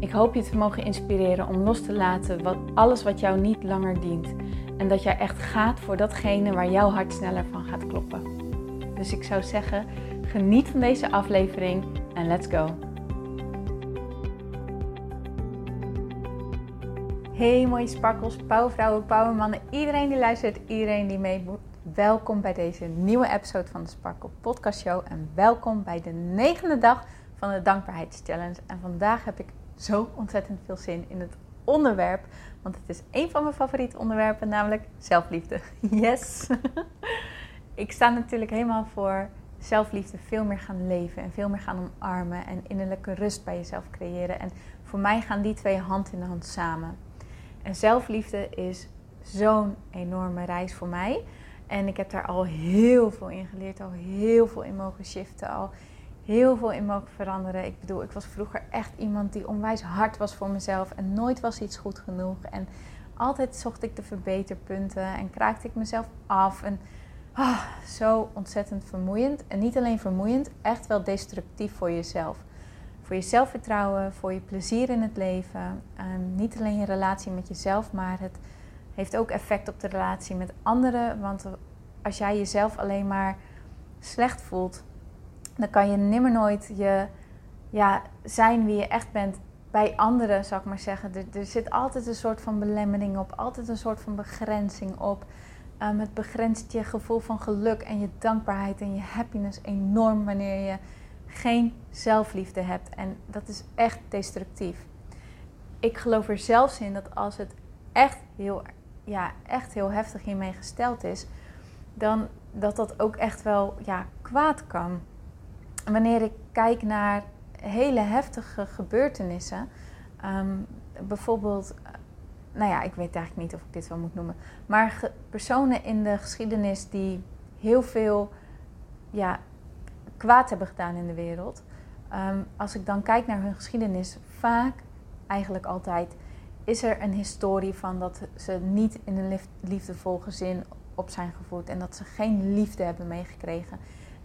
Ik hoop je te mogen inspireren om los te laten wat, alles wat jou niet langer dient. En dat jij echt gaat voor datgene waar jouw hart sneller van gaat kloppen. Dus ik zou zeggen, geniet van deze aflevering en let's go. Hey mooie sparkels, powervrouwen, powermannen, iedereen die luistert, iedereen die mee moet. Welkom bij deze nieuwe episode van de Sparkle Podcast Show en welkom bij de negende dag van de Dankbaarheidschallenge. En vandaag heb ik zo ontzettend veel zin in het onderwerp. Want het is een van mijn favoriete onderwerpen, namelijk zelfliefde. Yes! ik sta natuurlijk helemaal voor zelfliefde veel meer gaan leven en veel meer gaan omarmen en innerlijke rust bij jezelf creëren. En voor mij gaan die twee hand in hand samen. En zelfliefde is zo'n enorme reis voor mij. En ik heb daar al heel veel in geleerd, al heel veel in mogen shiften, al heel veel in mogen veranderen. Ik bedoel, ik was vroeger echt iemand die onwijs hard was voor mezelf en nooit was iets goed genoeg. En altijd zocht ik de verbeterpunten en kraakte ik mezelf af. En ah, zo ontzettend vermoeiend. En niet alleen vermoeiend, echt wel destructief voor jezelf. Voor je zelfvertrouwen, voor je plezier in het leven. Um, niet alleen je relatie met jezelf, maar het heeft ook effect op de relatie met anderen. Want als jij jezelf alleen maar slecht voelt, dan kan je nimmer nooit je, ja, zijn wie je echt bent bij anderen, zou ik maar zeggen. Er, zit altijd een soort van belemmering op, altijd een soort van begrenzing op. Um, het begrenst je gevoel van geluk en je dankbaarheid en je happiness enorm wanneer je geen zelfliefde hebt. En dat is echt destructief. Ik geloof er zelfs in dat als het echt heel, ja, echt heel heftig hiermee gesteld is, dan dat dat ook echt wel ja, kwaad kan wanneer ik kijk naar hele heftige gebeurtenissen, ehm, bijvoorbeeld, nou ja, ik weet eigenlijk niet of ik dit wel moet noemen, maar personen in de geschiedenis die heel veel ja, kwaad hebben gedaan in de wereld. Ehm, als ik dan kijk naar hun geschiedenis, vaak, eigenlijk altijd, is er een historie van dat ze niet in een liefdevol gezin op zijn gevoed en dat ze geen liefde hebben meegekregen.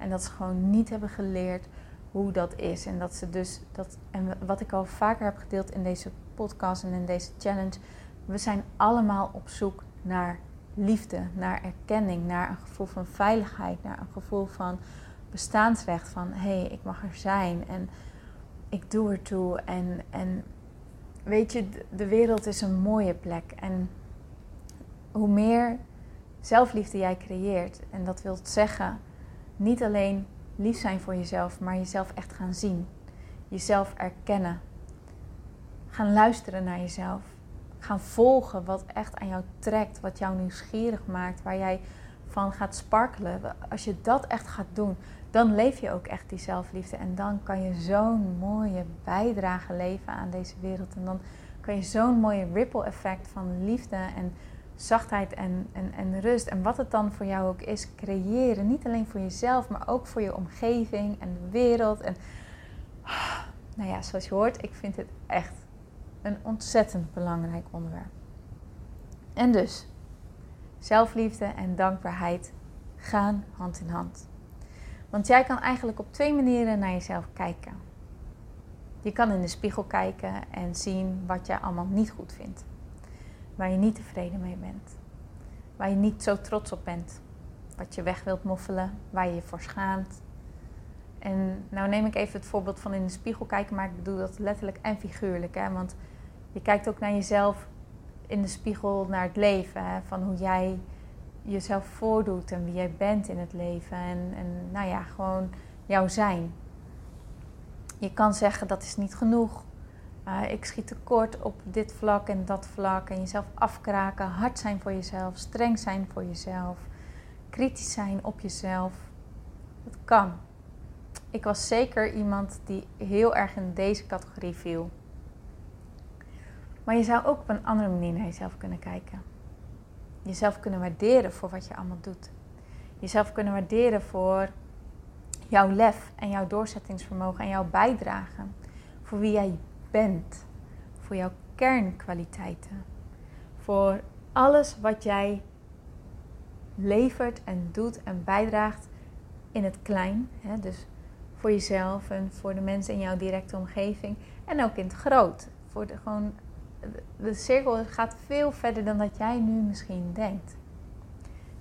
En dat ze gewoon niet hebben geleerd hoe dat is. En dat ze dus dat. En wat ik al vaker heb gedeeld in deze podcast en in deze challenge. We zijn allemaal op zoek naar liefde, naar erkenning, naar een gevoel van veiligheid, naar een gevoel van bestaansrecht. Van hé, hey, ik mag er zijn en ik doe ertoe. En, en weet je, de wereld is een mooie plek. En hoe meer zelfliefde jij creëert, en dat wil zeggen niet alleen lief zijn voor jezelf, maar jezelf echt gaan zien. Jezelf erkennen. Gaan luisteren naar jezelf. Gaan volgen wat echt aan jou trekt, wat jou nieuwsgierig maakt, waar jij van gaat sparkelen. Als je dat echt gaat doen, dan leef je ook echt die zelfliefde. En dan kan je zo'n mooie bijdrage leveren aan deze wereld. En dan kan je zo'n mooie ripple effect van liefde en zachtheid en, en, en rust. En wat het dan voor jou ook is, creëren. Niet alleen voor jezelf, maar ook voor je omgeving en de wereld. En nou ja, zoals je hoort, ik vind het echt een ontzettend belangrijk onderwerp. En dus, zelfliefde en dankbaarheid gaan hand in hand. Want jij kan eigenlijk op twee manieren naar jezelf kijken. Je kan in de spiegel kijken en zien wat je allemaal niet goed vindt waar je niet tevreden mee bent. Waar je niet zo trots op bent. Wat je weg wilt moffelen, waar je je voor schaamt. En nou neem ik even het voorbeeld van in de spiegel kijken, maar ik bedoel dat letterlijk en figuurlijk. Hè? Want je kijkt ook naar jezelf in de spiegel, naar het leven. Hè? Van hoe jij jezelf voordoet en wie jij bent in het leven. En, en nou ja, gewoon jouw zijn. Je kan zeggen dat is niet genoeg. Uh, ik schiet tekort op dit vlak en dat vlak. En jezelf afkraken, hard zijn voor jezelf, streng zijn voor jezelf, kritisch zijn op jezelf. Dat kan. Ik was zeker iemand die heel erg in deze categorie viel. Maar je zou ook op een andere manier naar jezelf kunnen kijken. Jezelf kunnen waarderen voor wat je allemaal doet. Jezelf kunnen waarderen voor jouw lef en jouw doorzettingsvermogen en jouw bijdrage. Voor wie jij bent. Voor jouw kernkwaliteiten. Voor alles wat jij levert en doet en bijdraagt in het klein. Hè? Dus voor jezelf en voor de mensen in jouw directe omgeving. En ook in het groot. Voor de, gewoon, de cirkel gaat veel verder dan dat jij nu misschien denkt.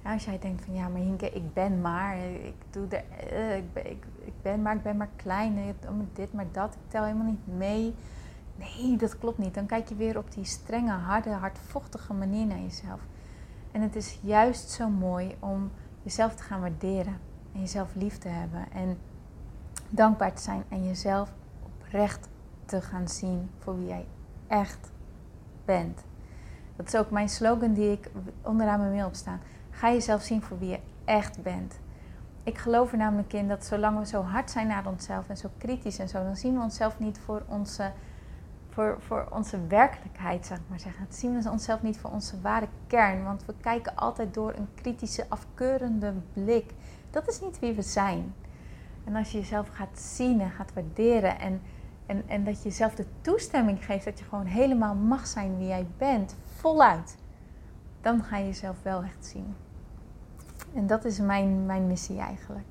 als jij denkt van ja, maar Hinke, ik ben maar, ik doe de, uh, ik, ben, ik, ik, ben maar, ik ben maar klein, dit maar dat, ik tel helemaal niet mee. Nee, dat klopt niet. Dan kijk je weer op die strenge, harde, hardvochtige manier naar jezelf. En het is juist zo mooi om jezelf te gaan waarderen en jezelf lief te hebben en dankbaar te zijn en jezelf oprecht te gaan zien voor wie jij echt bent. Dat is ook mijn slogan die ik onderaan mijn mail op. Ga jezelf zien voor wie je echt bent. Ik geloof er namelijk in dat zolang we zo hard zijn naar onszelf en zo kritisch en zo, dan zien we onszelf niet voor onze voor, voor onze werkelijkheid, zou ik maar zeggen. Het zien we onszelf niet voor onze ware kern, want we kijken altijd door een kritische, afkeurende blik. Dat is niet wie we zijn. En als je jezelf gaat zien en gaat waarderen en, en, en dat je jezelf de toestemming geeft dat je gewoon helemaal mag zijn wie jij bent, voluit, dan ga je jezelf wel echt zien. En dat is mijn, mijn missie eigenlijk.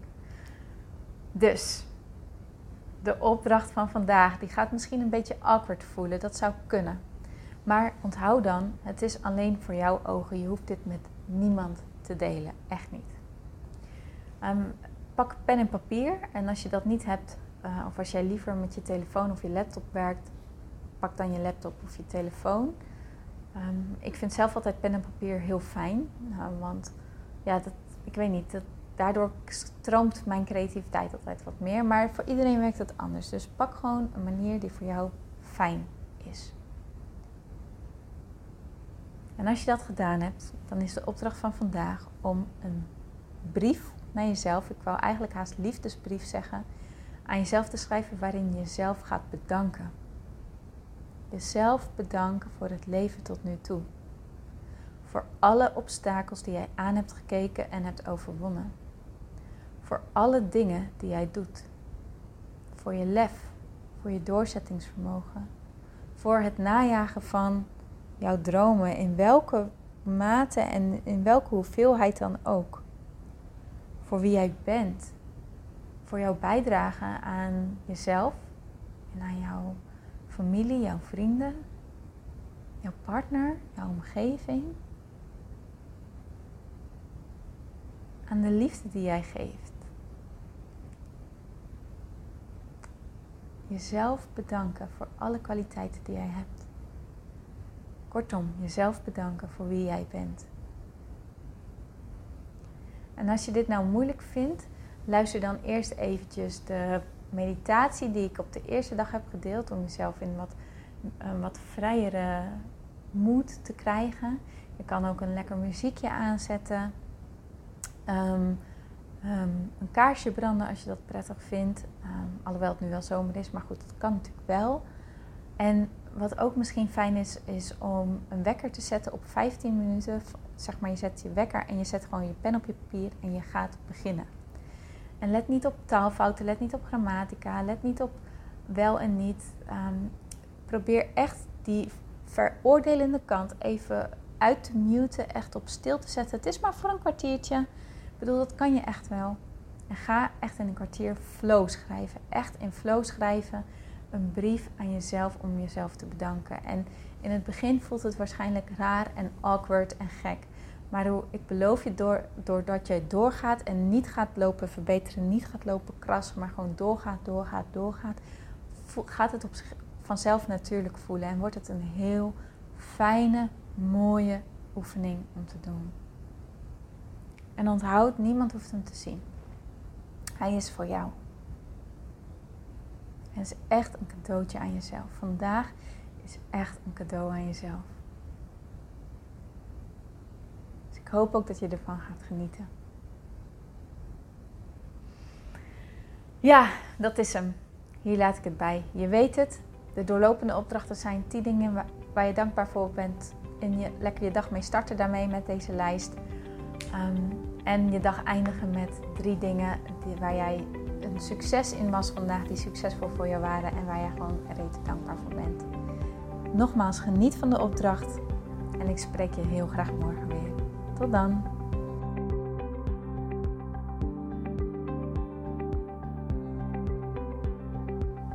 Dus de opdracht van vandaag, die gaat misschien een beetje awkward voelen. Dat zou kunnen. Maar onthoud dan, het is alleen voor jouw ogen. Je hoeft dit met niemand te delen. Echt niet. Ehm, pak pen en papier. En als je dat niet hebt, uh, of als jij liever met je telefoon of je laptop werkt, pak dan je laptop of je telefoon. Ehm, ik vind zelf altijd pen en papier heel fijn. Nou, want ja, dat, ik weet niet, dat, daardoor stroomt mijn creativiteit altijd wat meer. Maar voor iedereen werkt het anders. Dus pak gewoon een manier die voor jou fijn is. En als je dat gedaan hebt, dan is de opdracht van vandaag om een brief naar jezelf, ik wou eigenlijk haast liefdesbrief zeggen, aan jezelf te schrijven waarin je jezelf gaat bedanken. Jezelf bedanken voor het leven tot nu toe. Voor alle obstakels die jij aan hebt gekeken en hebt overwonnen voor alle dingen die jij doet. Voor je lef, voor je doorzettingsvermogen, voor het najagen van jouw dromen in welke mate en in welke hoeveelheid dan ook. Voor wie jij bent, voor jouw bijdrage aan jezelf en aan jouw familie, jouw vrienden, jouw partner, jouw omgeving. Aan de liefde die jij geeft. jezelf bedanken voor alle kwaliteiten die jij hebt. Kortom, jezelf bedanken voor wie jij bent. En als je dit nou moeilijk vindt, luister dan eerst eventjes de meditatie die ik op de eerste dag heb gedeeld om jezelf in wat, een wat vrijere moed te krijgen. Je kan ook een lekker muziekje aanzetten. Um, Ehm, een kaarsje branden als je dat prettig vindt. Um, alhoewel het nu wel zomer is, maar goed, dat kan natuurlijk wel. En wat ook misschien fijn is, is om een wekker te zetten op 15 minuten. Zeg maar, je zet je wekker en je zet gewoon je pen op je papier en je gaat beginnen. En let niet op taalfouten, let niet op grammatica, let niet op wel en niet. Ehm, probeer echt die veroordelende kant even uit te muten, echt op stil te zetten. Het is maar voor een kwartiertje bedoel, dat kan je echt wel. En ga echt in een kwartier flow schrijven. Echt in flow schrijven. Een brief aan jezelf om jezelf te bedanken. En in het begin voelt het waarschijnlijk raar en awkward en gek. Maar ik beloof je, door, doordat je doorgaat en niet gaat lopen verbeteren, niet gaat lopen krassen, maar gewoon doorgaat, doorgaat, doorgaat, gaat het op zich vanzelf natuurlijk voelen. En wordt het een heel fijne, mooie oefening om te doen. En onthoud, niemand hoeft hem te zien. Hij is voor jou. Het is echt een cadeautje aan jezelf. Vandaag is echt een cadeau aan jezelf. Dus ik hoop ook dat je ervan gaat genieten. Ja, dat is hem. Hier laat ik het bij. Je weet het. De doorlopende opdrachten zijn 10 dingen waar je dankbaar voor bent. En je, lekker je dag mee starten daarmee met deze lijst. Ehm, en je dag eindigen met drie dingen waar jij een succes in was vandaag, die succesvol voor jou waren en waar je gewoon reet dankbaar voor bent. Nogmaals, geniet van de opdracht en ik spreek je heel graag morgen weer. Tot dan!